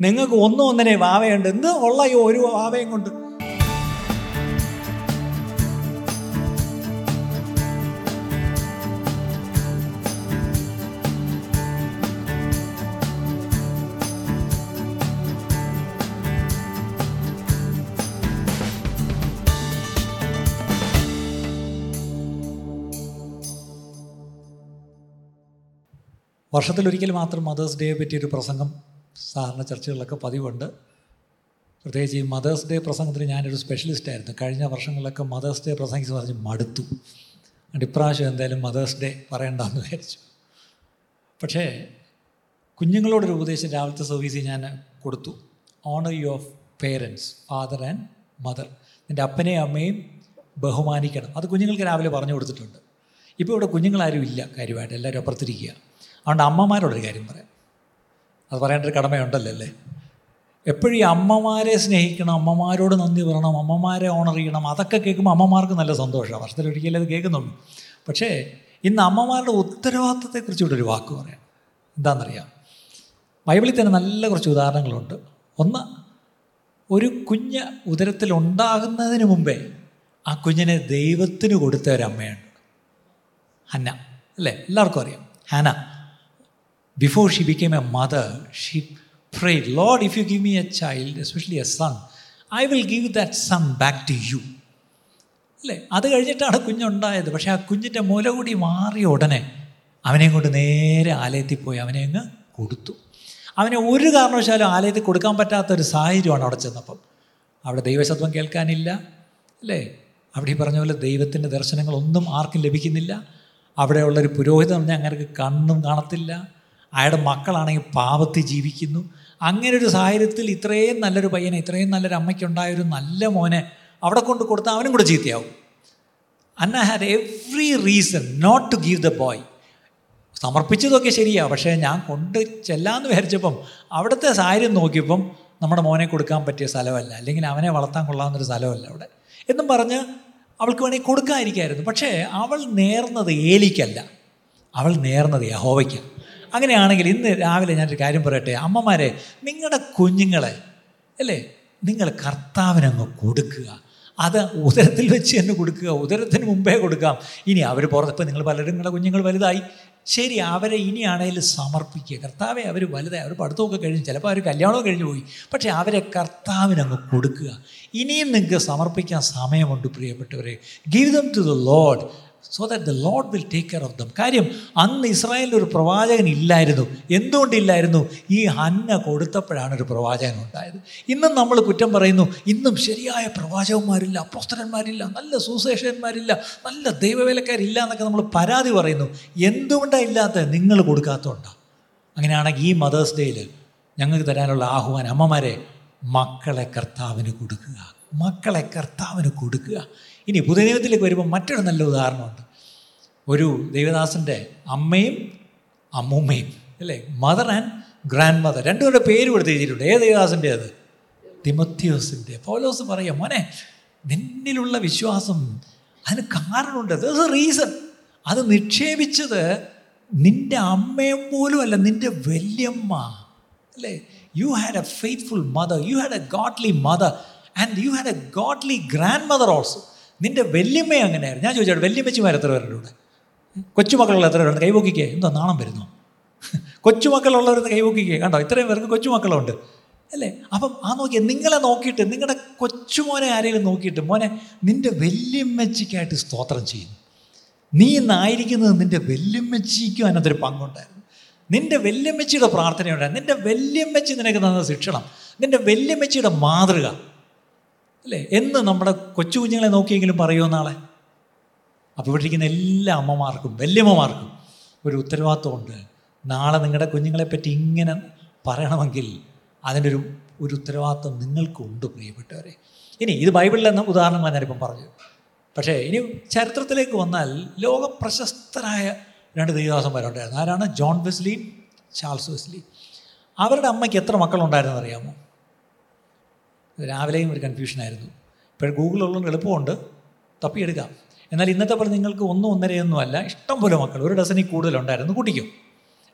നിങ്ങൾക്ക് ഒന്നും ഒന്നിനെ വാവയുണ്ട്. എന്ത് ഉള്ള ഈ ഒരു വാവയും കൊണ്ട്? വർഷത്തിലൊരിക്കൽ മാത്രം മദേഴ്സ് ഡേയെ പറ്റിയൊരു പ്രസംഗം. സാധാരണ ചർച്ചകളിലൊക്കെ പതിവുണ്ട്. പ്രത്യേകിച്ച് ഈ മദേഴ്സ് ഡേ പ്രസംഗത്തിന് ഞാനൊരു സ്പെഷ്യലിസ്റ്റ് ആയിരുന്നു. കഴിഞ്ഞ വർഷങ്ങളിലൊക്കെ മദേഴ്സ് ഡേ പ്രസംഗിച്ച് പറഞ്ഞ് മടുത്തു. അതുകൊണ്ട് ഇപ്രാവശ്യം എന്തായാലും മദേഴ്സ് ഡേ പറയണ്ടെന്ന് വിചാരിച്ചു. പക്ഷേ കുഞ്ഞുങ്ങളോടൊരു ഉപദേശം രാവിലത്തെ സർവീസിൽ ഞാൻ കൊടുത്തു. Honour you of parents father and mother നിന്റെ അപ്പനെയും അമ്മയും ബഹുമാനിക്കണം. അത് കുഞ്ഞുങ്ങൾക്ക് രാവിലെ പറഞ്ഞു കൊടുത്തിട്ടുണ്ട്. ഇപ്പോൾ ഇവിടെ കുഞ്ഞുങ്ങളാരും ഇല്ല കാര്യമായിട്ട്. എല്ലാവരും അപ്പുറത്തിരിക്കുക. അതുകൊണ്ട് അമ്മമാരോടൊരു കാര്യം പറയാം. അത് പറയേണ്ട ഒരു കടമയുണ്ടല്ലോ അല്ലേ എപ്പോഴും ഈ അമ്മമാരെ സ്നേഹിക്കണം അമ്മമാരോട് നന്ദി പറയണം അമ്മമാരെ ഓണർ ചെയ്യണം അതൊക്കെ കേൾക്കുമ്പോൾ അമ്മമാർക്ക് നല്ല സന്തോഷമാണ്. വർഷത്തിലൊരിക്കലും അത് കേൾക്കുന്നുള്ളൂ. പക്ഷേ ഇന്ന് അമ്മമാരുടെ ഉത്തരവാദിത്തത്തെക്കുറിച്ച് ഇവിടെ ഒരു വാക്ക് പറയാം. എന്താണെന്നറിയാം? ബൈബിളിൽ തന്നെ നല്ല കുറച്ച് ഉദാഹരണങ്ങളുണ്ട്. ഒന്ന് ഒരു കുഞ്ഞ് ഉദരത്തിൽ ഉണ്ടാകുന്നതിന് മുമ്പേ ആ കുഞ്ഞിനെ ദൈവത്തിന് കൊടുത്ത ഒരു അമ്മയുണ്ട്. ഹന്ന. അല്ലേ? എല്ലാവർക്കും അറിയാം. Hannah. Before she became a mother she pray Lord if you give me a child especially a son I will give that son back to you അല്ലേ? അത് കഴിഞ്ഞിട്ടാണ് കുഞ്ഞുണ്ടായത് പക്ഷേ ആ കുഞ്ഞിന്റെ മുല കൂടി മാറിയ ഉടനെ അവനെയും കൊണ്ട് നേരെ ആലയത്തിൽ പോയി അവനെ അങ്ങ് കൊടുത്തു. അവനെ ഒരു കാരണവശാലും ആലയത്തിൽ കൊടുക്കാൻ പറ്റാത്ത സാഹചര്യമാണ് അവിടെ ചെന്നപ്പം. അവിടെ ദൈവശത്വം കേൾക്കാനില്ല. അല്ലേ? അവിടെ ഈ പറഞ്ഞ പോലെ ദൈവത്തിന്റെ ദർശനങ്ങളൊന്നും ആർക്കും ലഭിക്കുന്നില്ല. അവിടെയുള്ളൊരു പുരോഹിതം പറഞ്ഞാൽ അങ്ങനെ കണ്ണും കാണത്തില്ല. അയാളുടെ മക്കളാണെങ്കിൽ പാപത്തിൽ ജീവിക്കുന്നു. അങ്ങനെ ഒരു സാഹചര്യത്തിൽ ഇത്രയും നല്ലൊരു പയ്യനെ ഇത്രയും നല്ലൊരു അമ്മയ്ക്കുണ്ടായ ഒരു നല്ല മോനെ അവിടെ കൊണ്ട് കൊടുത്താൽ അവനും കൂടെ ചീത്തയാവും. Anna had every reason not to give the boy സമർപ്പിച്ചതൊക്കെ ശരിയാണ് പക്ഷേ ഞാൻ കൊണ്ട് ചെല്ലാമെന്ന് വിചാരിച്ചപ്പം അവിടുത്തെ സാഹചര്യം നോക്കിയപ്പം നമ്മുടെ മോനെ കൊടുക്കാൻ പറ്റിയ സ്ഥലമല്ല. അല്ലെങ്കിൽ അവനെ വളർത്താൻ കൊള്ളാവുന്നൊരു സ്ഥലമല്ല അവിടെ. എന്നും പറഞ്ഞ് അവൾക്ക് വേണമെങ്കിൽ കൊടുക്കാതിരിക്കായിരുന്നു. പക്ഷേ അവൾ നേർന്നത് ഏലിക്കല്ല. അവൾ നേർന്നത് യഹോവയ്ക്കാണ്. അങ്ങനെയാണെങ്കിൽ ഇന്ന് രാവിലെ ഞാനൊരു കാര്യം പറയട്ടെ? അമ്മമാരെ നിങ്ങളുടെ കുഞ്ഞുങ്ങളെ അല്ലേ? നിങ്ങൾ കർത്താവിനങ്ങ് കൊടുക്കുക. അത് ഉദരത്തിൽ വെച്ച് തന്നെ കൊടുക്കുക. ഉദരത്തിന് മുമ്പേ കൊടുക്കാം. ഇനി അവർ പുറത്തപ്പോൾ നിങ്ങൾ പലരും നിങ്ങളുടെ കുഞ്ഞുങ്ങൾ വലുതായി. ശരി അവരെ ഇനിയാണേലും സമർപ്പിക്കുക. കർത്താവെ അവർ വലുതായി. അവർ പഠിത്തമൊക്കെ കഴിഞ്ഞു. ചിലപ്പോൾ അവർ കല്യാണവും കഴിഞ്ഞു പോയി. പക്ഷേ അവരെ കർത്താവിനങ്ങ് കൊടുക്കുക. ഇനിയും നിങ്ങൾക്ക് സമർപ്പിക്കാൻ സമയമുണ്ട് പ്രിയപ്പെട്ടവരെ. Give them to the Lord so that the Lord will take care of them കാര്യം അന്ന് ഇസ്രായേലിൽ ഒരു പ്രവാചകൻ ഇല്ലായിരുന്നു. എന്തുകൊണ്ടില്ലായിരുന്നു? ഈ ഹന്ന കൊടുത്തപ്പോഴാണ് ഒരു പ്രവാചകൻ ഉണ്ടായത്. ഇന്നും നമ്മൾ കുറ്റം പറയുന്നു ഇന്നും ശരിയായ പ്രവാചകന്മാരില്ല അപ്പോസ്തരന്മാരില്ല നല്ല സുശേഷന്മാരില്ല നല്ല ദൈവവേലക്കാരില്ല എന്നൊക്കെ നമ്മൾ പരാതി പറയുന്നു. എന്തുകൊണ്ടാണ് ഇല്ലാത്തത്? നിങ്ങൾ കൊടുക്കാത്തതുകൊണ്ടാണ് അങ്ങനെയാണെങ്കിൽ ഈ മദേഴ്സ് ഡേയിൽ ഞങ്ങൾക്ക് തരാനുള്ള ആഹ്വാനം അമ്മമാരെ മക്കളെ കർത്താവിന് കൊടുക്കുക. മക്കളെ കർത്താവിന് കൊടുക്കുക. ഇനി പുതിയ പുതുനിയമത്തിലേക്ക് വരുമ്പോൾ മറ്റൊരു നല്ല ഉദാഹരണമുണ്ട്. ഒരു ദേവദാസന്റെ അമ്മയും അമ്മൂമ്മയും അല്ലേ? മദർ ആൻഡ് ഗ്രാൻഡ് മദർ രണ്ടുപേരുടെ പേര് കൊടുത്ത് എഴുതിയിട്ടുണ്ട്. ഏത് ദേവദാസന്റെ അത്? തിമത്യോസിന്റെ പൗലോസ് പറയാം മോനെ നിന്നിലുള്ള വിശ്വാസം അതിന് കാരണമുണ്ട്. ദസ് എ റീസൺ അത് നിക്ഷേപിച്ചത് നിന്റെ അമ്മയും പോലും അല്ല നിന്റെ വല്യമ്മ. അല്ലേ? You had a faithful mother you had a godly mother and you had a godly grandmother also നിന്റെ വല്യമ്മ അങ്ങനെയായിരുന്നു. ഞാൻ ചോദിച്ചോട്ടെ വല്യമ്മച്ചിമാർ എത്ര പേരുണ്ട് ഇവിടെ? കൊച്ചുമക്കളുള്ള എത്ര പേരുണ്ട്? കൈപോക്കിക്കേ. എന്തോ നാണം വരുന്നു. കൊച്ചുമക്കളുള്ളവർ കൈപോക്കിക്കേ. കണ്ടോ? ഇത്രയും പേർക്ക് കൊച്ചുമക്കളുണ്ട്. അല്ലേ? അപ്പം ആ നോക്കിയ നിങ്ങളെ നോക്കിയിട്ട് നിങ്ങളുടെ കൊച്ചുമോനെ ആരെങ്കിലും നോക്കിയിട്ട് മോനെ നിന്റെ വല്യമ്മച്ചിക്കായിട്ട് സ്തോത്രം ചെയ്യുന്നു നീ ഇന്നായിരിക്കുന്നത് നിന്റെ വല്യമ്മച്ചിക്കും അതിനകത്തൊരു പങ്കുണ്ടായിരുന്നു. നിന്റെ വല്യമ്മച്ചിയുടെ പ്രാർത്ഥനയുണ്ടായിരുന്നു. നിന്റെ വല്യമ്മച്ചി നിനക്ക് തന്ന ശിക്ഷണം. നിന്റെ വല്യമ്മച്ചിയുടെ മാതൃക. അല്ലേ? എന്ന് നമ്മുടെ കൊച്ചു കുഞ്ഞുങ്ങളെ നോക്കിയെങ്കിലും പറയുമോ നാളെ. അപ്പോൾ ഇവിടെ ഇരിക്കുന്ന എല്ലാ അമ്മമാർക്കും വല്യമ്മമാർക്കും ഒരു ഉത്തരവാദിത്വമുണ്ട്. നാളെ നിങ്ങളുടെ കുഞ്ഞുങ്ങളെപ്പറ്റി ഇങ്ങനെ പറയണമെങ്കിൽ അതിന്റെ ഒരു ഒരു ഉത്തരവാദിത്വം നിങ്ങൾക്കുണ്ട് പ്രിയപ്പെട്ടവരെ. ഇനി ഇത് ബൈബിളിൽ എന്ന ഉദാഹരണങ്ങൾ ഞാനിപ്പം പറഞ്ഞു. പക്ഷേ ഇനി ചരിത്രത്തിലേക്ക് വന്നാൽ ലോക പ്രശസ്തരായ രണ്ട് ദൈവദാസന്മാരുണ്ടായിരുന്നു. ആരാണ്? ജോൺ വെസ്ലിയും ചാൾസ് വെസ്ലി. അവരുടെ അമ്മയ്ക്ക് എത്ര മക്കളുണ്ടായിരുന്നെന്ന് അറിയാമോ രാവിലെയും ഒരു കൺഫ്യൂഷനായിരുന്നു ഇപ്പോൾ ഗൂഗിളുള്ളത് എളുപ്പമുണ്ട്. തപ്പിയെടുക്കാം എന്നാൽ ഇന്നത്തെ പോലെ നിങ്ങൾക്ക് ഒന്നും ഒന്നരയൊന്നും അല്ല. ഇഷ്ടം പോലെ മക്കൾ ഒരു ഡസനിൽ കൂടുതലുണ്ടായിരുന്നു. കുട്ടിക്കും.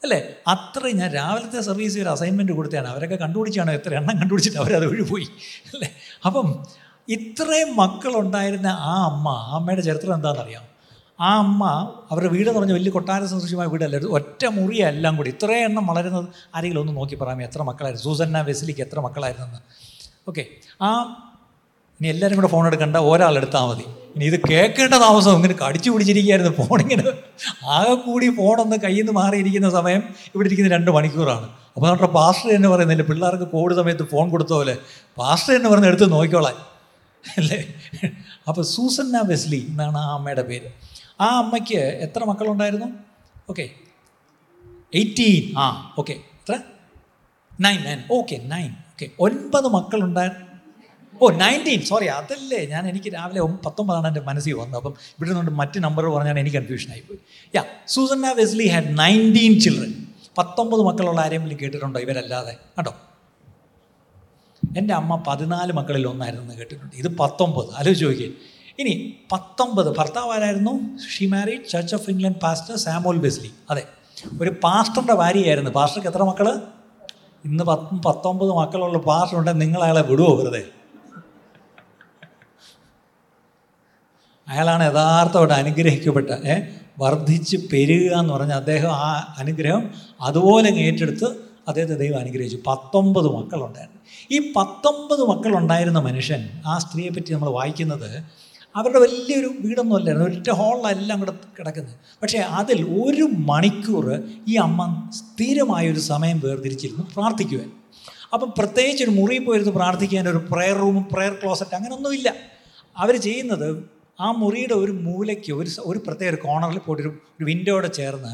അല്ലേ? അത്രയും ഞാൻ രാവിലത്തെ സർവീസ് ഒരു അസൈൻമെന്റ് കൊടുത്തതാണ്. അവരൊക്കെ കണ്ടുപിടിച്ചാണ്? എത്ര എണ്ണം കണ്ടുപിടിച്ചിട്ട് അവരത് ഒഴിപോയി അല്ലേ? അപ്പം ഇത്രയും മക്കളുണ്ടായിരുന്ന ആ അമ്മ ആ അമ്മയുടെ ചരിത്രം എന്താണെന്നറിയാം ആ അമ്മ അവരുടെ വീട് എന്ന് പറഞ്ഞാൽ വലിയ കൊട്ടാര സദൃശ്യമായ വീടല്ല. ഒറ്റ മുറിയാണ് എല്ലാം കൂടി. ഇത്രയും എണ്ണം വളരുന്നത് ആരെങ്കിലും ഒന്ന് നോക്കി പറയാം എത്ര മക്കളായിരുന്നു? സൂസന്ന വെസിലിക്ക് എത്ര മക്കളായിരുന്നെന്ന്? ഓക്കെ ആ ഇനി എല്ലാവരും കൂടെ ഫോൺ എടുക്കണ്ട. ഒരാൾ എടുത്താൽ മതി. ഇനി ഇത് കേൾക്കേണ്ട താമസം ഇങ്ങനെ കടിച്ചു പിടിച്ചിരിക്കുകയായിരുന്നു. ഫോണിങ്ങനെ ആകെ കൂടി ഫോണൊന്ന് കയ്യിൽ നിന്ന് മാറിയിരിക്കുന്ന സമയം ഇവിടെ ഇരിക്കുന്ന രണ്ട് മണിക്കൂറാണ്. അപ്പോൾ നമ്മുടെ പാസ്റ്റർ എന്ന് പറയുന്നില്ല പിള്ളേർക്ക് കോവിഡ് സമയത്ത് ഫോൺ കൊടുത്ത പോലെ പാസ്റ്റർ എന്ന് പറഞ്ഞ് എടുത്ത് നോക്കിക്കോളാൻ. അല്ലേ? അപ്പോൾ സൂസന്ന വെസ്ലി എന്നാണ് ആ അമ്മയുടെ പേര്. ആ അമ്മയ്ക്ക് എത്ര മക്കളുണ്ടായിരുന്നു? ഓക്കെ എയ്റ്റീൻ ആ ഓക്കെ എത്ര? Nine nine okay nine okay ഒൻപത് മക്കളുണ്ടായ ഓ നയന്റീൻ സോറി അതല്ലേ. ഞാൻ എനിക്ക് രാവിലെ പത്തൊമ്പതാണ് എന്റെ മനസ്സിൽ വന്നത്. അപ്പം ഇവിടെ നിന്നുകൊണ്ട് മറ്റ് നമ്പർ പറഞ്ഞാൽ എനിക്ക് കൺഫ്യൂഷൻ ആയിപ്പോയി. Yeah Susanna Wesley had nineteen children പത്തൊമ്പത് മക്കളുള്ള ആരെങ്കിലും കേട്ടിട്ടുണ്ടോ? ഇവരല്ലാതെ. കേട്ടോ എന്റെ അമ്മ പതിനാല് മക്കളിൽ ഒന്നായിരുന്നു കേട്ടിട്ടുണ്ട്. ഇത് പത്തൊമ്പത്. ആലോചിച്ച് നോക്കിയേ. ഇനി പത്തൊമ്പത് ഭർത്താവ് ആരായിരുന്നു? She married church of England pastor Samuel Wesley അതെ. ഒരു പാസ്റ്ററിന്റെ ഭാര്യയായിരുന്നു. പാസ്റ്റർക്ക് എത്ര മക്കൾ ഇന്ന് പത്ത് പത്തൊമ്പത് മക്കളുള്ള പാസ്റ്റർ ഉണ്ടെങ്കിൽ നിങ്ങൾ അയാളെ വിടുവോ വെറുതെ? അയാളാണ് യഥാർത്ഥമായിട്ട് അനുഗ്രഹിക്കപ്പെട്ട ഏ വർദ്ധിച്ച് പെരുകുക എന്ന് പറഞ്ഞാൽ അദ്ദേഹം ആ അനുഗ്രഹം അതുപോലെ ഏറ്റെടുത്ത് അദ്ദേഹത്തെ ദൈവം അനുഗ്രഹിച്ചു. പത്തൊമ്പത് മക്കളുണ്ടായിരുന്നു. ഈ പത്തൊമ്പത് മക്കളുണ്ടായിരുന്ന മനുഷ്യൻ ആ സ്ത്രീയെപ്പറ്റി നമ്മൾ വായിക്കുന്നത് അവരുടെ വലിയൊരു വീടൊന്നും അല്ലായിരുന്നു ഒറ്റ ഹോളിലെല്ലാം കൂടെ കിടക്കുന്നത്. പക്ഷേ അതിൽ ഒരു മണിക്കൂർ ഈ അമ്മ സ്ഥിരമായൊരു സമയം വേർതിരിച്ചിരുന്നു പ്രാർത്ഥിക്കുവാൻ. അപ്പം പ്രത്യേകിച്ച് ഒരു മുറിയിൽ പോയിരുന്ന് പ്രാർത്ഥിക്കാൻ ഒരു പ്രെയർ റൂം പ്രെയർ ക്ലോസറ്റ് അങ്ങനെയൊന്നുമില്ല അവർ ചെയ്യുന്നത് ആ മുറിയുടെ ഒരു മൂലയ്ക്ക് ഒരു ഒരു പ്രത്യേക ഒരു കോണറിൽ പോയിട്ട് ഒരു ഒരു വിൻഡോയുടെ ചേർന്ന്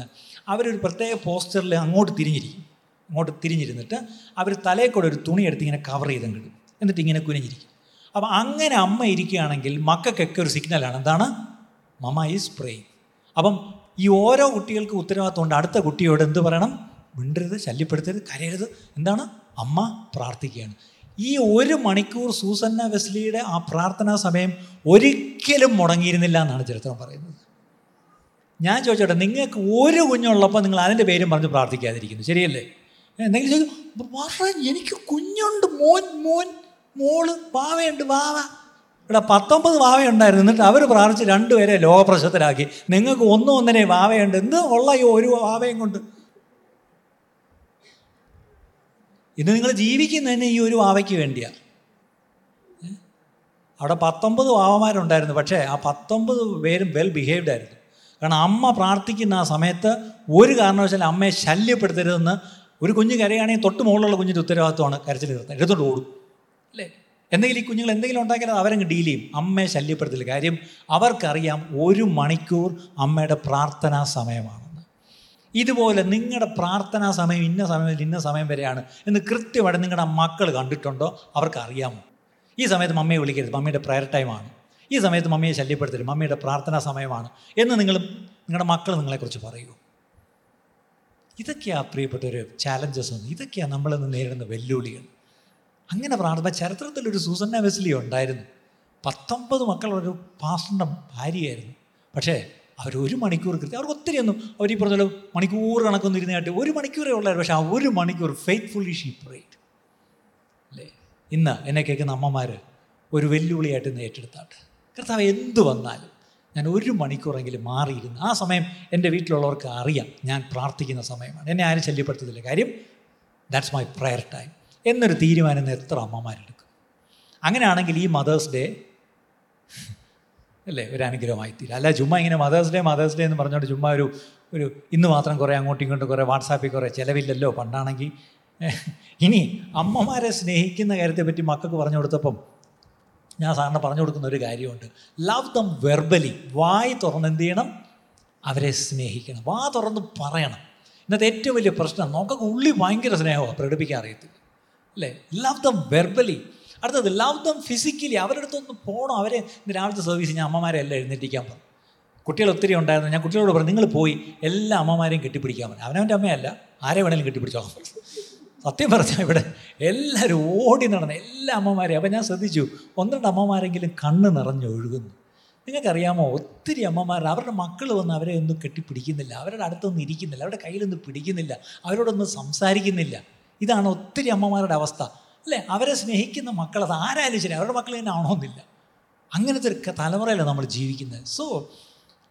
അവരൊരു പ്രത്യേക പോസ്റ്ററിൽ അങ്ങോട്ട് തിരിഞ്ഞിരിക്കും. അങ്ങോട്ട് തിരിഞ്ഞിരുന്നിട്ട് അവർ തലയിൽ കൂടെ ഒരു തുണി എടുത്ത് ഇങ്ങനെ കവർ ചെയ്തങ്ങിടും എന്നിട്ട് ഇങ്ങനെ കുനിഞ്ഞിരിക്കും. അപ്പം അങ്ങനെ അമ്മ ഇരിക്കുകയാണെങ്കിൽ മക്കൾക്കൊക്കെ ഒരു സിഗ്നലാണ് എന്താണ് മമ ഈസ് പ്രേയിങ് അപ്പം ഈ ഓരോ കുട്ടികൾക്ക് ഉത്തരവാദിത്തമുണ്ട് അടുത്ത കുട്ടിയോട് എന്ത് പറയണം മിണ്ടരുത് ശല്യപ്പെടുത്തരുത് കരയരുത് എന്താണ് അമ്മ പ്രാർത്ഥിക്കുകയാണ് ഈ ഒരു മണിക്കൂർ സൂസന്ന വെസ്ലിയുടെ ആ പ്രാർത്ഥനാ സമയം ഒരിക്കലും മുടങ്ങിയിരുന്നില്ല എന്നാണ് ചരിത്രം പറയുന്നത് ഞാൻ ചോദിച്ചോട്ടെ നിങ്ങൾക്ക് ഒരു കുഞ്ഞുള്ളപ്പോൾ നിങ്ങൾ അതിന്റെ പേരും പറഞ്ഞ് പ്രാർത്ഥിക്കാതിരിക്കുന്നു ശരിയല്ലേ എന്തെങ്കിലും "പാസ്റ്ററെ, എനിക്ക് കുഞ്ഞുണ്ട് മോൻ മോൻ മോൾ പാവയുണ്ട് പാവ. ഇവിടെ പത്തൊമ്പത് വാവയുണ്ടായിരുന്നു എന്നിട്ട് അവർ പ്രാർത്ഥിച്ച് രണ്ടുപേരെ ലോകപ്രശസ്തരാക്കി. നിങ്ങൾക്ക് ഒന്നും ഒന്നിനെ വാവയുണ്ട് എന്ത് ഉള്ള ഈ ഒരു വാവയും കൊണ്ട്? ഇന്ന് നിങ്ങൾ ജീവിക്കുന്നതന്നെ ഈ ഒരു വാവയ്ക്ക് വേണ്ടിയാ. അവിടെ പത്തൊമ്പത് വാവമാരുണ്ടായിരുന്നു പക്ഷേ ആ പത്തൊമ്പത് പേരും വെൽ ബിഹേവ്ഡ് ആയിരുന്നു. കാരണം അമ്മ പ്രാർത്ഥിക്കുന്ന ആ സമയത്ത് ഒരു കാരണവശാലും അമ്മയെ ശല്യപ്പെടുത്തരുതെന്ന് ഒരു കുഞ്ഞ് കരയാണെങ്കിൽ തൊട്ട് മുകളിലുള്ള കുഞ്ഞിന്റെ ഉത്തരവാദിത്വമാണ് കരച്ചിൽ നിർത്താൻ ഓടും. അല്ലേ? എന്തെങ്കിലും ഈ കുഞ്ഞുങ്ങൾ എന്തെങ്കിലും ഉണ്ടാക്കിയാൽ അവരങ്ങ് ഡീൽ ചെയ്യും. അമ്മയെ ശല്യപ്പെടുത്തില്ല കാര്യം അവർക്കറിയാം ഒരു മണിക്കൂർ അമ്മയുടെ പ്രാർത്ഥനാ സമയമാണെന്ന്. ഇതുപോലെ നിങ്ങളുടെ പ്രാർത്ഥനാ സമയം ഇന്ന സമയം ഇന്ന സമയം വരെയാണ് എന്ന് കൃത്യമായിട്ട് നിങ്ങളുടെ മക്കൾ കണ്ടിട്ടുണ്ടോ? അവർക്ക് അറിയാമോ ഈ സമയത്ത് മമ്മിയെ വിളിക്കരുത്. മമ്മിയുടെ പ്രയർ ടൈമാണ് ഈ സമയത്ത് മമ്മിയെ ശല്യപ്പെടുത്തരുത്. മമ്മിയുടെ പ്രാർത്ഥനാ സമയമാണ് എന്ന് നിങ്ങൾ നിങ്ങളുടെ മക്കൾ നിങ്ങളെക്കുറിച്ച് പറയൂ. ഇതൊക്കെയാണ് പ്രിയപ്പെട്ടൊരു ചാലഞ്ചസ് ഒന്ന്. ഇതൊക്കെയാണ് നമ്മളിന്ന് നേരിടുന്ന വെല്ലുവിളികൾ. അങ്ങനെ പ്രാർത്ഥന ചരിത്രത്തിൽ ഒരു സൂസന്ന വെസ്ലി ഉണ്ടായിരുന്നു. പത്തൊമ്പത് മക്കളൊരു പാസ്റ്ററിന്റെ ഭാര്യയായിരുന്നു. പക്ഷേ അവർ ഒരു മണിക്കൂർ കൃത്യം അവർക്ക് ഒത്തിരി ഒന്നും അവർ ഈ പറഞ്ഞ മണിക്കൂർ കണക്കൊന്നും ഇരുന്നായിട്ട് ഒരു മണിക്കൂറേ ഉള്ളായിരുന്നു. പക്ഷേ ആ ഒരു മണിക്കൂർ ഫെയ്ത്ത്ഫുള്ളി ഷീ പ്രേറ്റ് അല്ലേ? ഇന്ന് എന്നെ കേൾക്കുന്ന അമ്മമാർ ഒരു വെല്ലുവിളിയായിട്ട് ഇന്ന് ഏറ്റെടുത്താട്ട്. കർത്താവ് എന്ത് വന്നാലും ഞാൻ ഒരു മണിക്കൂറെങ്കിലും മാറിയിരുന്നു ആ സമയം എന്റെ വീട്ടിലുള്ളവർക്ക് അറിയാം. ഞാൻ പ്രാർത്ഥിക്കുന്ന സമയമാണ്. എന്നെ ആരും ശല്യപ്പെടുത്തത്തില്ല കാര്യം ദാറ്റ്സ് മൈ പ്രയർ ടൈം എന്നൊരു തീരുമാനം എത്ര അമ്മമാരെടുക്കും? അങ്ങനെയാണെങ്കിൽ ഈ മദേഴ്സ് ഡേ അല്ലേ ഒരു അനുഗ്രഹമായി തീരും അല്ല ചുമ്മാ ഇങ്ങനെ മദേഴ്സ് ഡേ മദേഴ്സ് ഡേ എന്ന് പറഞ്ഞുകൊണ്ട് ചുമ്മാ ഒരു ഒരു ഇന്ന് മാത്രം കുറേ അങ്ങോട്ടും ഇങ്ങോട്ടും കുറേ വാട്സാപ്പിൽ കുറേ ചിലവില്ലല്ലോ പണ്ടാണെങ്കിൽ. ഇനി അമ്മമാരെ സ്നേഹിക്കുന്ന കാര്യത്തെപ്പറ്റി മക്കൾക്ക് പറഞ്ഞു കൊടുത്തപ്പം ഞാൻ സാറിന് പറഞ്ഞു കൊടുക്കുന്ന ഒരു കാര്യമുണ്ട്. ലവ് ദം വെർബലി വായി തുറന്ന് എന്ത് ചെയ്യണം? അവരെ സ്നേഹിക്കണം. വാ തുറന്ന് പറയണം. ഇന്നത്തെ ഏറ്റവും വലിയ പ്രശ്നം നമുക്കൊക്കെ ഉള്ളി ഭയങ്കര സ്നേഹമാണ് പ്രകടിപ്പിക്കാൻ അറിയത്തില്ല. അല്ലേ? ലവ് ദം വെർബലി അടുത്തത് ലവ് ദം ഫിസിക്കലി അവരുടെ അടുത്തൊന്ന് പോകണം അവരെ ഇന്ന് രാവിലത്തെ സർവീസ് ഞാൻ അമ്മമാരെ എല്ലാം എഴുന്നേറ്റിക്കാൻ പറഞ്ഞു. കുട്ടികൾ ഒത്തിരി ഉണ്ടായിരുന്നു. ഞാൻ കുട്ടികളോട് പറഞ്ഞു നിങ്ങൾ പോയി എല്ലാ അമ്മമാരെയും കെട്ടിപ്പിടിക്കാൻ പറഞ്ഞു അവനവന്റെ അമ്മയല്ല. ആരെ വേണേലും കെട്ടിപ്പിടിച്ചോ സത്യം പറഞ്ഞാൽ ഇവിടെ എല്ലാവരും ഓടി നടന്ന എല്ലാ അമ്മമാരെയും. അപ്പം ഞാൻ ശ്രദ്ധിച്ചു ഒന്ന് രണ്ട് അമ്മമാരെങ്കിലും കണ്ണ് നിറഞ്ഞൊഴുകുന്നു നിങ്ങൾക്കറിയാമോ ഒത്തിരി അമ്മമാർ അവരുടെ മക്കൾ വന്ന് അവരെ ഒന്നും കെട്ടിപ്പിടിക്കുന്നില്ല. അവരുടെ അടുത്തൊന്നും ഇരിക്കുന്നില്ല. അവരുടെ കയ്യിലൊന്നും പിടിക്കുന്നില്ല. അവരോടൊന്നും സംസാരിക്കുന്നില്ല. ഇതാണ് ഒത്തിരി അമ്മമാരുടെ അവസ്ഥ. അല്ലേ? അവരെ സ്നേഹിക്കുന്ന മക്കൾ അത് ആരായാലും ശരി അവരുടെ മക്കൾ തന്നെ ആണോന്നില്ല അങ്ങനത്തെ ഒരു തലമുറയിലാണ് നമ്മൾ ജീവിക്കുന്നത്. സോ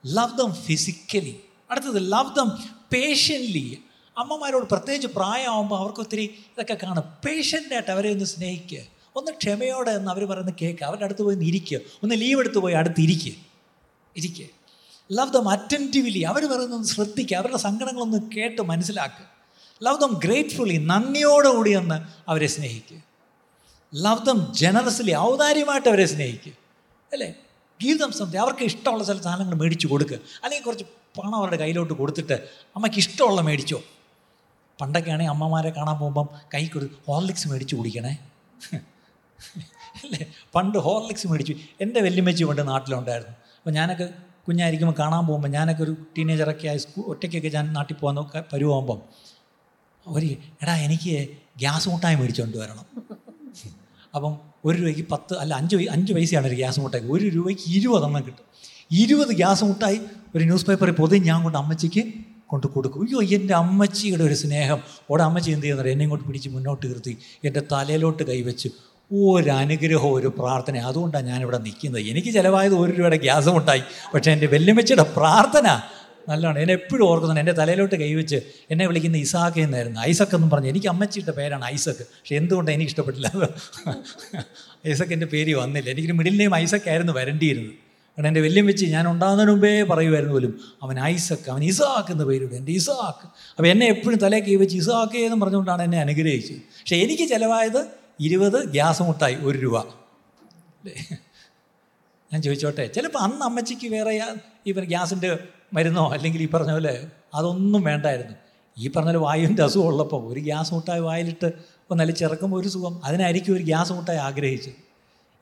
ലവ് ദം ഫിസിക്കലി അടുത്തത് ലവ് ദം പേഷ്യന്റ്ലി അമ്മമാരോട് പ്രത്യേകിച്ച് പ്രായമാകുമ്പോൾ അവർക്ക് ഒത്തിരി ഇതൊക്കെ കാണും. പേഷ്യന്റായിട്ട് അവരെ ഒന്ന് സ്നേഹിക്കുക ഒന്ന് ക്ഷമയോടെ എന്ന് അവർ പറയുന്നത് കേൾക്കുക അവരുടെ അടുത്ത് പോയി ഇരിക്കുക ഒന്ന് ലീവ് എടുത്ത് പോയി അടുത്ത് ഇരിക്കുക ഇരിക്കുക ലവ് ദം അറ്റന്റീവ്ലി അവർ പറയുന്നത് ശ്രദ്ധിക്കുക അവരുടെ സങ്കടങ്ങളൊന്ന് കേട്ട് മനസ്സിലാക്കുക ലവ് ദം ഗ്രേറ്റ്ഫുള്ളി നന്ദിയോടുകൂടി ഒന്ന് അവരെ സ്നേഹിക്കുക ലവ് ദം ജനറസ്ലി ഔദാര്യമായിട്ട് അവരെ സ്നേഹിക്കുക അല്ലേ? ഗീതം സംതി അവർക്ക് ഇഷ്ടമുള്ള ചില സാധനങ്ങൾ മേടിച്ചു കൊടുക്കുക അല്ലെങ്കിൽ കുറച്ച് പണം അവരുടെ കയ്യിലോട്ട് കൊടുത്തിട്ട് അമ്മയ്ക്ക് ഇഷ്ടമുള്ള മേടിച്ചോ. പണ്ടൊക്കെയാണെങ്കിൽ അമ്മമാരെ കാണാൻ പോകുമ്പം കൈ കൊടുത്ത് ഹോർലിക്സ് മേടിച്ച് കുടിക്കണേ. അല്ലേ? പണ്ട് ഹോർലിക്സ് മേടിച്ചു. എന്റെ വല്യമ്മച്ചി പണ്ട് നാട്ടിലുണ്ടായിരുന്നു. അപ്പോൾ ഞാനൊക്കെ കുഞ്ഞായിരിക്കുമ്പോൾ കാണാൻ പോകുമ്പോൾ ഞാനൊക്കെ ഒരു ടീനേജറൊക്കെ ആയി സ്കൂ ഒറ്റയ്ക്കൊക്കെ ഞാൻ നാട്ടിൽ പോകാൻ പരുവാകുമ്പം ഒരു എടാ എനിക്ക് ഗ്യാസ് മുട്ടായി മേടിച്ചുകൊണ്ട് വരണം. അപ്പം ഒരു രൂപയ്ക്ക് പത്ത് അല്ല അഞ്ച് അഞ്ച് പൈസയാണ് ഒരു ഗ്യാസ് മുട്ടായി. ഒരു രൂപയ്ക്ക് ഇരുപതെണ്ണം കിട്ടും. ഇരുപത് ഗ്യാസ് മുട്ടായി ഒരു ന്യൂസ് പേപ്പറിൽ പൊതി ഞാൻ കൊണ്ട് അമ്മച്ചിക്ക് കൊണ്ട് കൊടുക്കും. അയ്യോ എന്റെ അമ്മച്ചിയുടെ ഒരു സ്നേഹം. ഓടെ അമ്മച്ചി എന്ത് ചെയ്യുന്നത് എന്നെ ഇങ്ങോട്ട് പിടിച്ച് മുന്നോട്ട് നിർത്തി. എന്റെ തലയിലോട്ട് കൈവച്ച് ഒരു അനുഗ്രഹം ഒരു പ്രാർത്ഥന അതുകൊണ്ടാണ് ഞാനിവിടെ നിൽക്കുന്നത്. എനിക്ക് ചിലവായത് ഒരു രൂപയുടെ ഗ്യാസ് മുട്ടായി. പക്ഷേ എന്റെ വെല്ലുമ്മച്ചിയുടെ പ്രാർത്ഥന നല്ലതാണ്. എന്നെ എപ്പോഴും ഓർക്കുന്നുണ്ട്. എന്റെ തലയിലോട്ട് കൈവച്ച് എന്നെ വിളിക്കുന്ന ഇസാഖ് എന്നായിരുന്നു. ഐസക് എന്നും പറഞ്ഞു. എനിക്ക് അമ്മച്ചിയുടെ പേരാണ് ഐസക് പക്ഷെ എന്തുകൊണ്ട് എനിക്ക് ഇഷ്ടപ്പെട്ടില്ല? ഐസക് എന്റെ പേര് വന്നില്ല. എനിക്കൊരു മിഡിൽ നെയിം ഐസക് ആയിരുന്നു വരണ്ടിയിരുന്നത്. കാരണം എന്റെ വല്യം വെച്ച് ഞാൻ ഉണ്ടാകുന്നതിന് മുമ്പേ പറയുമായിരുന്നു പോലും അവൻ ഐസക് അവൻ ഇസാക്ക് എന്ന പേരിടും എന്റെ ഇസാക്ക്. അപ്പോൾ എന്നെ എപ്പോഴും തലേ കൈ വെച്ച് ഇസാക്ക് എന്ന് പറഞ്ഞുകൊണ്ടാണ് എന്നെ അനുഗ്രഹിച്ചത്. പക്ഷേ എനിക്ക് ചിലവായത് ഇരുപത് ഗ്യാസ് മുട്ടായി ഒരു രൂപ? ഞാൻ ചോദിച്ചോട്ടെ. ചിലപ്പോൾ അന്ന് അമ്മച്ചിക്ക് വേറെ ഇവർ ഗ്യാസിന്റെ മരുന്നോ അല്ലെങ്കിൽ ഈ പറഞ്ഞ പോലെ അതൊന്നും വേണ്ടായിരുന്നു. ഈ പറഞ്ഞ പോലെ വായുവിന്റെ അസുഖം ഉള്ളപ്പോൾ ഒരു ഗ്യാസ് മുട്ടായി വായിലിട്ട് ഒന്നല്ല ചിറക്കുമ്പോൾ ഒരു സുഖം. അതിനായിരിക്കും ഒരു ഗ്യാസ് മുട്ടായി ആഗ്രഹിച്ചത്.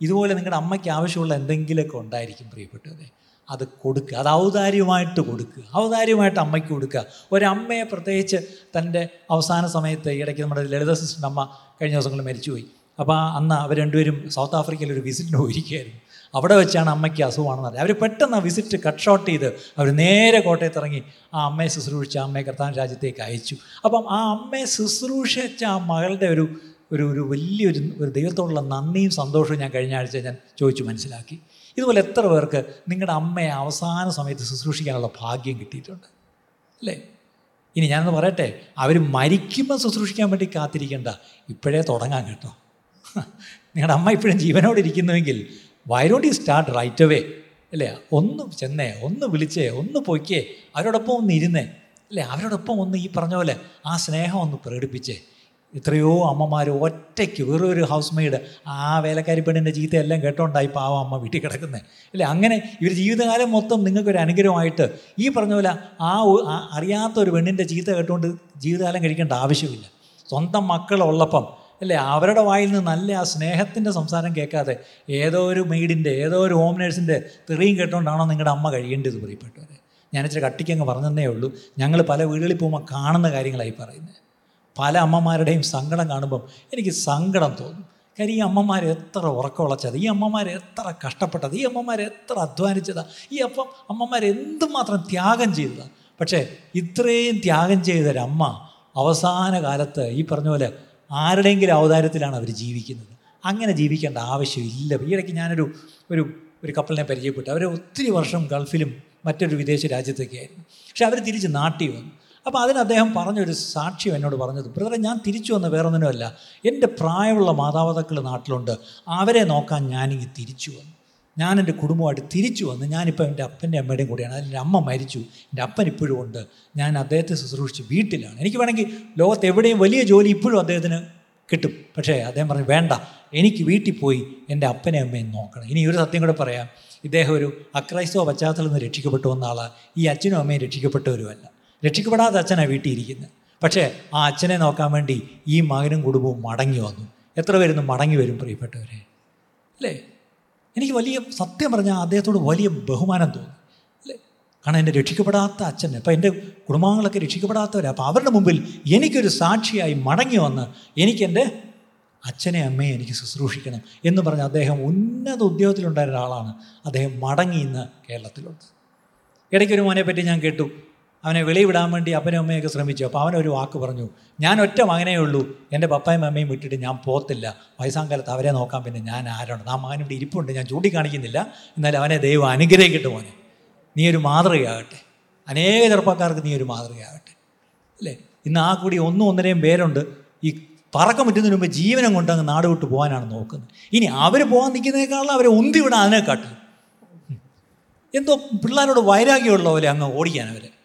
ഇതുപോലെ നിങ്ങളുടെ അമ്മയ്ക്ക് ആവശ്യമുള്ള എന്തെങ്കിലുമൊക്കെ ഉണ്ടായിരിക്കും പ്രിയപ്പെട്ടവരെ. അത് കൊടുക്കുക. അത് ഔദാര്യമായിട്ട് കൊടുക്കുക. ഔദാര്യമായിട്ട് അമ്മയ്ക്ക് കൊടുക്കുക. ഒരമ്മയെ പ്രത്യേകിച്ച് തന്റെ അവസാന സമയത്ത് ഇടയ്ക്ക് നമ്മുടെ ലളിത സിസ്റ്ററിന്റെ അമ്മ കഴിഞ്ഞ ദിവസങ്ങളിൽ മരിച്ചുപോയി. അപ്പോൾ അന്ന് അവർ രണ്ടുപേരും സൗത്ത് ആഫ്രിക്കയിൽ ഒരു വിസിറ്റിന് പോയിരിക്കുകയായിരുന്നു. അവിടെ വെച്ചാണ് അമ്മയ്ക്ക് അസുഖമാണെന്ന് അറിയാം. അവർ പെട്ടെന്ന് വിസിറ്റ് കട്ട് ഷോട്ട് ചെയ്ത് അവർ നേരെ കോട്ടയത്ത് ഇറങ്ങി ആ അമ്മയെ ശുശ്രൂഷിച്ച അമ്മയെ കർത്താൻ രാജ്യത്തേക്ക് അയച്ചു. അപ്പം ആ അമ്മയെ ശുശ്രൂഷിച്ച ആ മകളുടെ ഒരു ഒരു ഒരു വലിയൊരു ഒരു ദൈവത്തോടുള്ള നന്ദിയും സന്തോഷവും ഞാൻ കഴിഞ്ഞ ആഴ്ച ഞാൻ ചോദിച്ചു മനസ്സിലാക്കി. ഇതുപോലെ എത്ര പേർക്ക് നിങ്ങളുടെ അമ്മയെ അവസാന സമയത്ത് ശുശ്രൂഷിക്കാനുള്ള ഭാഗ്യം കിട്ടിയിട്ടുണ്ട്? അല്ലേ? ഇനി ഞാനൊന്ന് പറയട്ടെ അവർ മരിക്കുമ്പോൾ ശുശ്രൂഷിക്കാൻ വേണ്ടി കാത്തിരിക്കേണ്ട. ഇപ്പോഴേ തുടങ്ങാൻ കേട്ടോ. നിങ്ങളുടെ അമ്മ ഇപ്പോഴും ജീവനോട് ഇരിക്കുന്നുവെങ്കിൽ why don't you start right away അല്ലേ? ഒന്ന് ചെന്നേ ഒന്ന് വിളിച്ചേ ഒന്ന് പൊയ്ക്കേ അവരോടൊപ്പം ഒന്ന് ഇരുന്നേ. അല്ലേ? അവരോടൊപ്പം ഒന്ന് ഈ പറഞ്ഞ പോലെ ആ സ്നേഹം ഒന്ന് പ്രകടിപ്പിച്ചേ. എത്രയോ അമ്മമാർ ഒറ്റയ്ക്ക് വെറും ഒരു ഹൗസ് മെയ്ഡ് ആ വേലക്കാരി പെണ്ണിന്റെ ചീത്തയെല്ലാം കേട്ടോണ്ടായി പാവം അമ്മ വീട്ടിൽ കിടക്കുന്നത് അല്ലേ? അങ്ങനെ ഇവർ ജീവിതകാലം മൊത്തം നിങ്ങൾക്കൊരു അനുഗ്രഹമായിട്ട് ഈ പറഞ്ഞ പോലെ ആ അറിയാത്ത ഒരു പെണ്ണിന്റെ ചീത്ത കേട്ടുകൊണ്ട് ജീവിതകാലം കഴിക്കേണ്ട ആവശ്യമില്ല. സ്വന്തം മക്കളുള്ളപ്പം അല്ലേ? അവരുടെ വായിൽ നിന്ന് നല്ല ആ സ്നേഹത്തിന്റെ സംസാരം കേൾക്കാതെ ഏതോ ഒരു മെയ്ഡിന്റെ ഏതോ ഒരു ഹോം നേഴ്സിന്റെ തെറിയും കേട്ടുകൊണ്ടാണോ നിങ്ങളുടെ അമ്മ കഴിയേണ്ടത് പ്രിയപ്പെട്ടവരെ. ഞാനിച്ചിരി കട്ടിക്കങ്ങ് പറഞ്ഞതേ ഉള്ളൂ. ഞങ്ങൾ പല വീടുകളിൽ പോകുമ്പോൾ കാണുന്ന കാര്യങ്ങളായി പറയുന്നത് പല അമ്മമാരുടെയും സങ്കടം കാണുമ്പം എനിക്ക് സങ്കടം തോന്നും. കാര്യം ഈ അമ്മമാർ എത്ര ഉറക്കമുളച്ചത് ഈ അമ്മമാർ എത്ര കഷ്ടപ്പെട്ടത് ഈ അമ്മമാർ എത്ര അധ്വാനിച്ചതാണ് ഈ അപ്പം അമ്മമാർ എന്തുമാത്രം ത്യാഗം ചെയ്തതാണ് പക്ഷേ ഇത്രയും ത്യാഗം ചെയ്തൊരമ്മ അവസാന കാലത്ത് ഈ പറഞ്ഞ പോലെ ആരുടെയെങ്കിലും അവതാരത്തിലാണ് അവർ ജീവിക്കുന്നത്. അങ്ങനെ ജീവിക്കേണ്ട ആവശ്യമില്ല. ഈ ഇടയ്ക്ക് ഞാനൊരു ഒരു ഒരു കപ്പലിനെ പരിചയപ്പെട്ടു. അവർ ഒത്തിരി വർഷം ഗൾഫിലും മറ്റൊരു വിദേശ രാജ്യത്തൊക്കെയായിരുന്നു പക്ഷെ അവർ തിരിച്ച് നാട്ടിൽ വന്നു. അപ്പോൾ അതിന് അദ്ദേഹം പറഞ്ഞൊരു സാക്ഷ്യം എന്നോട് പറഞ്ഞത് ബ്രദറെ ഞാൻ തിരിച്ചു വന്ന വേറൊന്നിനുമല്ല. എന്റെ പ്രായമുള്ള മാതാപിതാക്കൾ നാട്ടിലുണ്ട്. അവരെ നോക്കാൻ ഞാനിങ്ങ് തിരിച്ചു വന്നു. ഞാൻ എന്റെ കുടുംബമായിട്ട് തിരിച്ചു വന്ന് ഞാനിപ്പോൾ എന്റെ അപ്പന്റെ അമ്മയുടെയും കൂടെയാണ്. അതിന്റെ അമ്മ മരിച്ചു. എന്റെ അപ്പൻ ഇപ്പോഴും ഉണ്ട്. ഞാൻ അദ്ദേഹത്തെ ശുശ്രൂഷിച്ച് വീട്ടിലാണ്. എനിക്ക് വേണമെങ്കിൽ ലോകത്ത് എവിടെയും വലിയ ജോലി ഇപ്പോഴും അദ്ദേഹത്തിന് കിട്ടും. പക്ഷേ അദ്ദേഹം പറഞ്ഞു വേണ്ട. എനിക്ക് വീട്ടിൽ പോയി എന്റെ അപ്പനെ അമ്മയും നോക്കണം. ഇനി ഒരു സത്യം കൂടെ പറയാം. ഇദ്ദേഹം ഒരു അക്രൈസ്തവ പശ്ചാത്തലത്തിൽ നിന്ന് രക്ഷിക്കപ്പെട്ടു വന്ന ആളാണ് ഈ അച്ഛനും അമ്മയും രക്ഷിക്കപ്പെട്ടവരുമല്ല. രക്ഷിക്കപ്പെടാത്ത അച്ഛനാണ് വീട്ടിൽ ഇരിക്കുന്നത് പക്ഷേ ആ അച്ഛനെ നോക്കാൻ വേണ്ടി ഈ മകനും കുടുംബവും മടങ്ങി വന്നു. എത്ര പേരൊന്നും മടങ്ങി വരും പ്രിയപ്പെട്ടവരെ? അല്ലേ? എനിക്ക് വലിയ സത്യം പറഞ്ഞാൽ അദ്ദേഹത്തോട് വലിയ ബഹുമാനം തോന്നി. അല്ലേ? കാരണം എന്റെ രക്ഷിക്കപ്പെടാത്ത അച്ഛൻ അപ്പം എന്റെ കുടുംബാംഗങ്ങളൊക്കെ രക്ഷിക്കപ്പെടാത്തവരാണ് അപ്പോൾ അവരുടെ മുമ്പിൽ എനിക്കൊരു സാക്ഷിയായി മടങ്ങി വന്ന് എനിക്കെന്റെ അച്ഛനെ അമ്മയെ എനിക്ക് ശുശ്രൂഷിക്കണം എന്ന് പറഞ്ഞ് അദ്ദേഹം ഉന്നത ഉദ്യോഗത്തിലുണ്ടായിരുന്ന ഒരാളാണ്. അദ്ദേഹം മടങ്ങി ഇന്ന് കേരളത്തിലുണ്ട്. ഇടയ്ക്കൊരു മോനെ പറ്റി ഞാൻ കേട്ടു. അവനെ വെളിവിടാൻ വേണ്ടി അപ്പനും അമ്മയൊക്കെ ശ്രമിച്ചു. അപ്പോൾ അവനൊരു വാക്ക് പറഞ്ഞു ഞാൻ ഒറ്റ മകനേ ഉള്ളൂ. എന്റെ പപ്പായും അമ്മയും വിട്ടിട്ട് ഞാൻ പോത്തില്ല. വയസ്സാം കാലത്ത് അവരെ നോക്കാൻ പിന്നെ ഞാൻ ആരാണ്? ആ മകൻ ഇവിടെ ഇരിപ്പുണ്ട്. ഞാൻ ചൂണ്ടിക്കാണിക്കുന്നില്ല. എന്നാലും അവനെ ദൈവം അനുഗ്രഹിക്കട്ടെ മോനെ. നീ ഒരു മാതൃകയാകട്ടെ. അനേക ചെറുപ്പക്കാർക്ക് നീ ഒരു മാതൃകയാകട്ടെ. അല്ലേ? ഇന്ന് ആ കൂടി ഒന്നും ഒന്നരയും പേരുണ്ട്. ഈ പറക്കം പറ്റുന്നതിന് മുമ്പ് ജീവനം കൊണ്ട് അങ്ങ് നാട് വിട്ട് പോകാനാണ് നോക്കുന്നത്. ഇനി അവർ പോകാൻ നിൽക്കുന്നതിനേക്കാളും അവരെ ഉന്തി വിടാൻ അതിനെക്കാട്ടും എന്തോ പിള്ളേരോട് വൈരാഗ്യമുള്ള പോലെ അങ്ങ് ഓടിക്കാൻ അവർ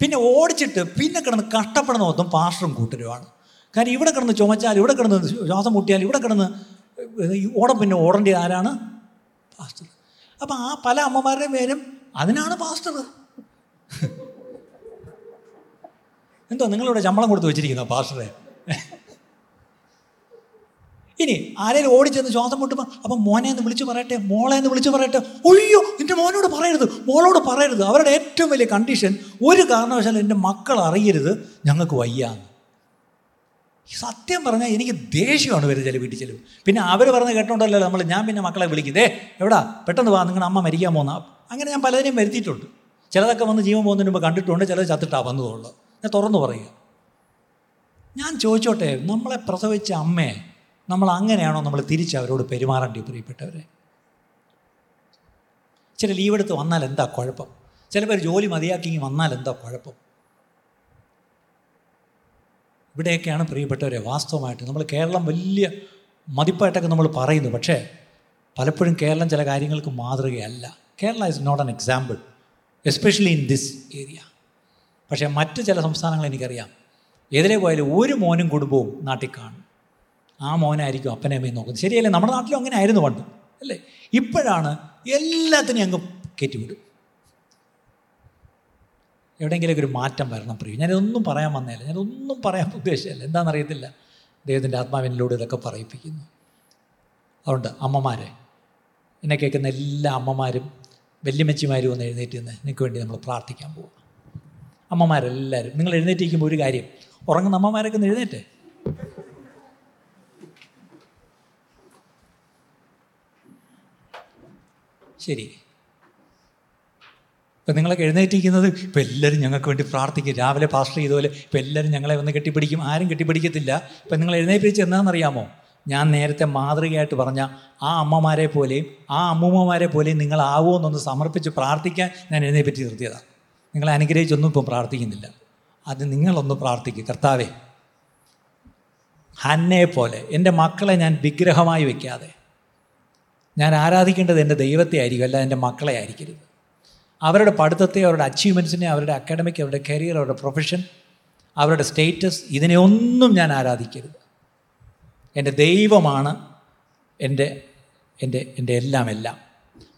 പിന്നെ ഓടിച്ചിട്ട് പിന്നെ കിടന്ന് കഷ്ടപ്പെടുന്ന മൊത്തം പാസ്റ്ററും കൂട്ടരുമാണ്. കാര്യം ഇവിടെ കിടന്ന് ചുമച്ചാൽ ഇവിടെ കിടന്ന് ശ്വാസം മുട്ടിയാൽ ഇവിടെ കിടന്ന് ഓടം പിന്നെ ഓടേണ്ടി ആരാണ്? പാസ്റ്റർ. അപ്പം ആ പല അമ്മമാരുടെയും പേരും അതിനാണ് പാസ്റ്റർ. എന്തോ നിങ്ങളിവിടെ ശമ്പളം കൊടുത്ത് വെച്ചിരിക്കുന്ന പാസ്റ്ററെ? ഇനി ആരെങ്കിലും ഓടിച്ചെന്ന് ശ്വാസം മുട്ടുമ്പോൾ അപ്പം മോനെ എന്ന് വിളിച്ച് പറയട്ടെ മോളെ എന്ന് വിളിച്ച് പറയട്ടെ. ഒയ്യോ എന്റെ മോനോട് പറയരുത് മോളോട് പറയരുത്. അവരുടെ ഏറ്റവും വലിയ കണ്ടീഷൻ ഒരു കാരണവശാലും എന്റെ മക്കൾ അറിയരുത് ഞങ്ങൾക്ക് വയ്യാന്ന്. സത്യം പറഞ്ഞാൽ എനിക്ക് ദേഷ്യമാണ് വരുന്നത് ചില വീട്ടിൽ ചെലവ് പിന്നെ അവർ പറഞ്ഞ് കേട്ടോണ്ടല്ലോ നമ്മൾ ഞാൻ പിന്നെ മക്കളെ വിളിക്കുന്നേ എവിടാ? പെട്ടെന്ന് വാ നിങ്ങളുടെ അമ്മ മരിക്കാൻ പോകുന്ന അങ്ങനെ ഞാൻ പലതിനെയും വരുത്തിയിട്ടുണ്ട്. ചിലതൊക്കെ വന്ന് ജീവൻ പോകുന്നതിന് മുമ്പ് കണ്ടിട്ടുണ്ട് ചിലത് ചത്തിട്ടാ വന്നതുള്ളൂ. ഞാൻ തുറന്നു പറയുക. ഞാൻ ചോദിച്ചോട്ടെ നമ്മളെ പ്രസവിച്ച അമ്മയെ നമ്മൾ അങ്ങനെയാണോ നമ്മൾ തിരിച്ച് അവരോട് പെരുമാറേണ്ടി പ്രിയപ്പെട്ടവരെ? ചില ലീവ് എടുത്ത് വന്നാൽ എന്താ കുഴപ്പം? ചില പേർ ജോലി മതിയാക്കി വന്നാൽ എന്താ കുഴപ്പം? ഇവിടെയൊക്കെയാണ് പ്രിയപ്പെട്ടവരെ വാസ്തവമായിട്ട് നമ്മൾ കേരളം വലിയ മതിപ്പായിട്ടൊക്കെ നമ്മൾ പറയുന്നു. പക്ഷേ പലപ്പോഴും കേരളം ചില കാര്യങ്ങൾക്ക് മാതൃകയല്ല. Kerala is not an example especially in this area പക്ഷേ മറ്റ് ചില സംസ്ഥാനങ്ങൾ എനിക്കറിയാം. എതിരെ പോയാലും ഒരു മോനും കുടുംബവും നാട്ടിൽ കാണും. ആ മോനായിരിക്കും അപ്പനെ അമ്മയും നോക്കുന്നത്. ശരിയല്ലേ? നമ്മുടെ നാട്ടിലും അങ്ങനെ ആയിരുന്നു പണ്ട്. അല്ലേ? ഇപ്പോഴാണ് എല്ലാത്തിനെയും അങ്ങ് കയറ്റിവിടും എവിടെയെങ്കിലൊക്കെ ഒരു മാറ്റം വരണം പ്രിയ. ഞാനിതൊന്നും പറയാൻ വന്നതല്ല. ഞാനൊന്നും പറയാൻ ഉദ്ദേശിച്ചല്ല എന്താണെന്നറിയത്തില്ല. ദൈവത്തിന്റെ ആത്മാവിനിലൂടെ ഇതൊക്കെ പറയിപ്പിക്കുന്നു. അതുകൊണ്ട് അമ്മമാരെ എന്നെ കേൾക്കുന്ന എല്ലാ അമ്മമാരും വല്യമ്മച്ചിമാരും ഒന്ന് എഴുന്നേറ്റ് നിന്ന് നിങ്ങൾക്ക് വേണ്ടി നമ്മൾ പ്രാർത്ഥിക്കാൻ പോകും അമ്മമാരെല്ലാവരും നിങ്ങൾ എഴുന്നേറ്റിരിക്കുമ്പോൾ ഒരു കാര്യം ഉറങ്ങുന്ന അമ്മമാരൊക്കെ ഒന്ന് എഴുന്നേറ്റേ. ശരി. ഇപ്പം നിങ്ങളൊക്കെ എഴുന്നേറ്റിരിക്കുന്നത് ഇപ്പം എല്ലാവരും ഞങ്ങൾക്ക് വേണ്ടി പ്രാർത്ഥിക്കും. രാവിലെ പാസ്റ്റർ ചെയ്തപോലെ ഇപ്പം എല്ലാവരും ഞങ്ങളെ വന്ന് കെട്ടിപ്പിടിക്കും. ആരും കെട്ടിപ്പിടിക്കത്തില്ല. ഇപ്പം നിങ്ങൾ എഴുന്നേൽപ്പിച്ച് എന്താണെന്നറിയാമോ ഞാൻ നേരത്തെ മാതൃകയായിട്ട് പറഞ്ഞ ആ അമ്മമാരെ പോലെയും ആ അമ്മൂമ്മമാരെ പോലെയും നിങ്ങളാവുമെന്നൊന്ന് സമർപ്പിച്ച് പ്രാർത്ഥിക്കാൻ ഞാൻ എഴുന്നേൽപ്പിച്ച് നിർത്തിയതാണ് നിങ്ങളെ അനുഗ്രഹിച്ചൊന്നും ഇപ്പം പ്രാർത്ഥിക്കുന്നില്ല. അത് നിങ്ങളൊന്ന് പ്രാർത്ഥിക്കുക കർത്താവേ ഹന്നയെ പോലെ എന്റെ മക്കളെ ഞാൻ വിഗ്രഹമായി വയ്ക്കാതെ ഞാൻ ആരാധിക്കേണ്ടത് എന്റെ ദൈവത്തെ ആയിരിക്കും അല്ല എന്റെ മക്കളെ ആയിരിക്കരുത്. അവരുടെ പഠിത്തത്തെ അവരുടെ അച്ചീവ്മെന്റ്സിനെ അവരുടെ അക്കാഡമിക് അവരുടെ കരിയർ അവരുടെ പ്രൊഫഷൻ അവരുടെ സ്റ്റേറ്റസ് ഇതിനെ ഒന്നും ഞാൻ ആരാധിക്കരുത്. എന്റെ ദൈവമാണ് എന്റെ എന്റെ എന്റെ എല്ലാം എല്ലാം.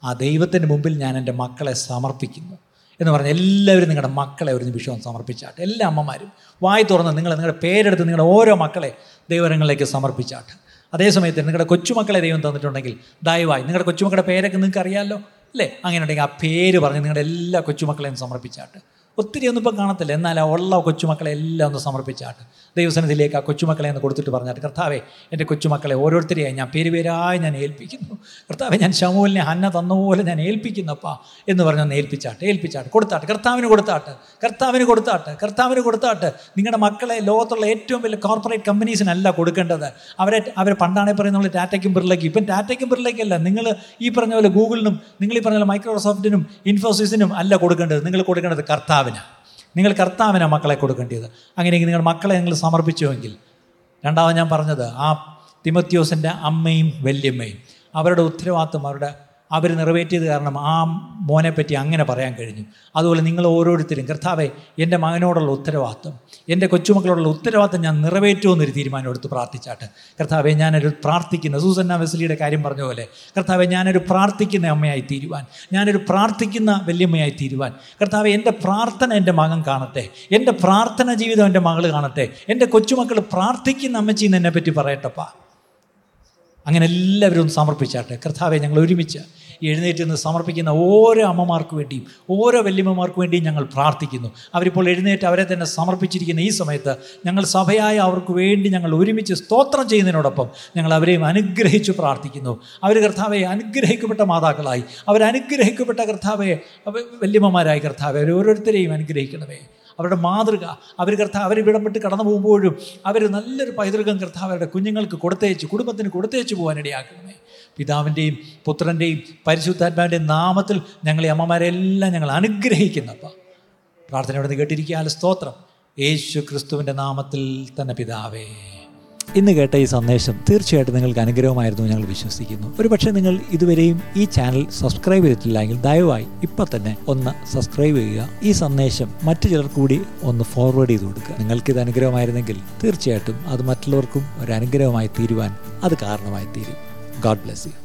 ആ ദൈവത്തിന്റെ മുമ്പിൽ ഞാൻ എന്റെ മക്കളെ സമർപ്പിക്കുന്നു എന്ന് പറഞ്ഞാൽ എല്ലാവരും നിങ്ങളുടെ മക്കളെ ഒരു നിമിഷം സമർപ്പിച്ചാട്ടെ. എല്ലാ അമ്മമാരും വായി തുറന്ന് നിങ്ങൾ നിങ്ങളുടെ പേരെടുത്ത് നിങ്ങളുടെ ഓരോ മക്കളെ ദൈവരങ്ങളിലേക്ക് സമർപ്പിച്ചാട്ടെ. അതേസമയത്ത് നിങ്ങളുടെ കൊച്ചുമക്കളെ ദൈവം തന്നിട്ടുണ്ടെങ്കിൽ ദയവായി നിങ്ങളുടെ കൊച്ചുമക്കളുടെ പേരൊക്കെ നിങ്ങൾക്ക് അറിയാമല്ലോ അല്ലേ? അങ്ങനെ ഉണ്ടെങ്കിൽ ആ പേര് പറഞ്ഞ് നിങ്ങളുടെ എല്ലാ കൊച്ചുമക്കളെയും സമർപ്പിച്ചാട്ട്. ഒത്തിരി ഒന്നും ഇപ്പം കാണത്തില്ല. എന്നാൽ ആ ഉള്ള കൊച്ചുമക്കളെ എല്ലാം ഒന്ന് സമർപ്പിച്ചാട്ട്. ദൈവസന്നിധിയിലേക്ക് ആ കൊച്ചുമക്കളെ ഒന്ന് കൊടുത്തിട്ട് പറഞ്ഞാട്ട് കർത്താവെ എന്റെ കൊച്ചുമക്കളെ ഓരോരുത്തരെയായി ഞാൻ പേരുപേരായി ഞാൻ ഏൽപ്പിക്കുന്നു. കർത്താവെ ഞാൻ ശമൂലിനെ ഹന്ന തന്നപോലെ ഞാൻ ഏൽപ്പിക്കുന്നപ്പാ എന്ന് പറഞ്ഞൊന്ന് ഏൽപ്പിച്ചാട്ട് ഏൽപ്പിച്ചാട്ട് കൊടുത്താട്ട് കർത്താവിന് കൊടുത്താട്ട് കർത്താവിന് കൊടുത്താട്ട് കർത്താവിന് കൊടുത്താട്ട്. നിങ്ങളുടെ മക്കളെ ലോകത്തുള്ള ഏറ്റവും വലിയ കോർപ്പറേറ്റ് കമ്പനീസിനല്ല കൊടുക്കേണ്ടത്. അവരെ അവരെ പണ്ടാണെ പറയുന്ന നമ്മൾ ടാറ്റയ്ക്കും ബിർലയ്ക്കും ഇപ്പം ടാറ്റയ്ക്കും ബിർലയ്ക്കല്ല നിങ്ങൾ ഈ പറഞ്ഞ പോലെ ഗൂഗിളിനും നിങ്ങൾ ഈ പറഞ്ഞ പോലെ മൈക്രോസോഫ്റ്റിനും ഇൻഫോസിസിനും അല്ല കൊടുക്കേണ്ടത്. നിങ്ങൾ കൊടുക്കേണ്ടത് കർത്താവിന്. നിങ്ങൾ കർത്താവിന് മക്കളെ കൊടുക്കേണ്ടത്. അങ്ങനെയെങ്കിൽ നിങ്ങൾ മക്കളെ നിങ്ങൾ സമർപ്പിച്ചുവെങ്കിൽ. രണ്ടാമത് ഞാൻ പറഞ്ഞത് ആ തിമത്യോസിന്റെ അമ്മയും വല്യമ്മയും അവരുടെ ഉത്തരവാദിത്വം അവരുടെ അവർ നിറവേറ്റിയത് കാരണം ആ മോനെപ്പറ്റി പറ്റി അങ്ങനെ പറയാൻ കഴിഞ്ഞു. അതുപോലെ നിങ്ങൾ ഓരോരുത്തരും കർത്താവെ എന്റെ മകനോടുള്ള ഉത്തരവാദിത്വം എന്റെ കൊച്ചുമക്കളോടുള്ള ഉത്തരവാദിത്വം ഞാൻ നിറവേറ്റുമെന്നൊരു തീരുമാനം എടുത്ത് പ്രാർത്ഥിച്ചാട്ട്. കർത്താവെ ഞാനൊരു പ്രാർത്ഥിക്കുന്ന സൂസന്ന വെസ്ലിയുടെ കാര്യം പറഞ്ഞ പോലെ കർത്താവെ ഞാനൊരു പ്രാർത്ഥിക്കുന്ന അമ്മയായി തീരുവാൻ ഞാനൊരു പ്രാർത്ഥിക്കുന്ന വല്യമ്മയായി തീരുവാൻ. കർത്താവെ എന്റെ പ്രാർത്ഥന എന്റെ മകൻ കാണട്ടെ എന്റെ പ്രാർത്ഥന ജീവിതം എന്റെ മകൾ കാണട്ടെ എന്റെ കൊച്ചുമക്കൾ പ്രാർത്ഥിക്കുന്ന അമ്മച്ചി എന്ന് പറ്റി പറയട്ടപ്പാ. അങ്ങനെ എല്ലാവരും സമർപ്പിച്ചാട്ടെ കർത്താവെ ഞങ്ങൾ ഒരുമിച്ച് എഴുന്നേറ്റ് നിന്ന് സമർപ്പിക്കുന്ന ഓരോ അമ്മമാർക്ക് വേണ്ടിയും ഓരോ വല്യമ്മമാർക്ക് വേണ്ടിയും ഞങ്ങൾ പ്രാർത്ഥിക്കുന്നു. അവരിപ്പോൾ എഴുന്നേറ്റ് അവരെ തന്നെ സമർപ്പിച്ചിരിക്കുന്ന ഈ സമയത്ത് ഞങ്ങൾ സഭയായ അവർക്ക് വേണ്ടി ഞങ്ങൾ ഒരുമിച്ച് സ്തോത്രം ചെയ്യുന്നതിനോടൊപ്പം ഞങ്ങൾ അവരെയും അനുഗ്രഹിച്ച് പ്രാർത്ഥിക്കുന്നു. അവർ കർത്താവെ അനുഗ്രഹിക്കപ്പെട്ട മാതാക്കളായി. അവരനുഗ്രഹിക്കപ്പെട്ട കർത്താവെ വല്യമ്മമാരായി കർത്താവെ അവർ ഓരോരുത്തരെയും അനുഗ്രഹിക്കണമേ. അവരുടെ മാതൃക അവർ കർത്താവ് അവർ ഇവിടം വിട്ട് കടന്നു പോകുമ്പോഴും അവർ നല്ലൊരു പൈതൃകം കർത്താവ് അവരുടെ കുഞ്ഞുങ്ങൾക്ക് കൊടുത്തേച്ച് കുടുംബത്തിന് കൊടുത്തേച്ച് പോകാനിടയാക്കണമേ. പിതാവിന്റെയും പുത്രന്റെയും പരിശുദ്ധാത്മാവിന്റെയും നാമത്തിൽ ഞങ്ങളെ അമ്മമാരെല്ലാം ഞങ്ങൾ അനുഗ്രഹിക്കുന്നപ്പ പ്രാർത്ഥനയോടെ നിന്ന് കേട്ടിരിക്കാൽ സ്തോത്രം. യേശു ക്രിസ്തുവിന്റെ നാമത്തിൽ തന്നെ പിതാവേ. ഇന്ന് കേട്ട ഈ സന്ദേശം തീർച്ചയായിട്ടും നിങ്ങൾക്ക് അനുഗ്രഹമായിരുന്നു ഞങ്ങൾ വിശ്വസിക്കുന്നു. ഒരുപക്ഷെ നിങ്ങൾ ഇതുവരെയും ഈ ചാനൽ സബ്സ്ക്രൈബ് ചെയ്തിട്ടില്ല എങ്കിൽ ദയവായി ഇപ്പം തന്നെ ഒന്ന് സബ്സ്ക്രൈബ് ചെയ്യുക. ഈ സന്ദേശം മറ്റു ചിലർ കൂടി ഒന്ന് ഫോർവേഡ് ചെയ്ത് കൊടുക്കുക. നിങ്ങൾക്കിത് അനുഗ്രഹമായിരുന്നെങ്കിൽ തീർച്ചയായിട്ടും അത് മറ്റുള്ളവർക്കും ഒരു അനുഗ്രഹമായി തീരുവാൻ അത് കാരണമായി തീരും God bless you.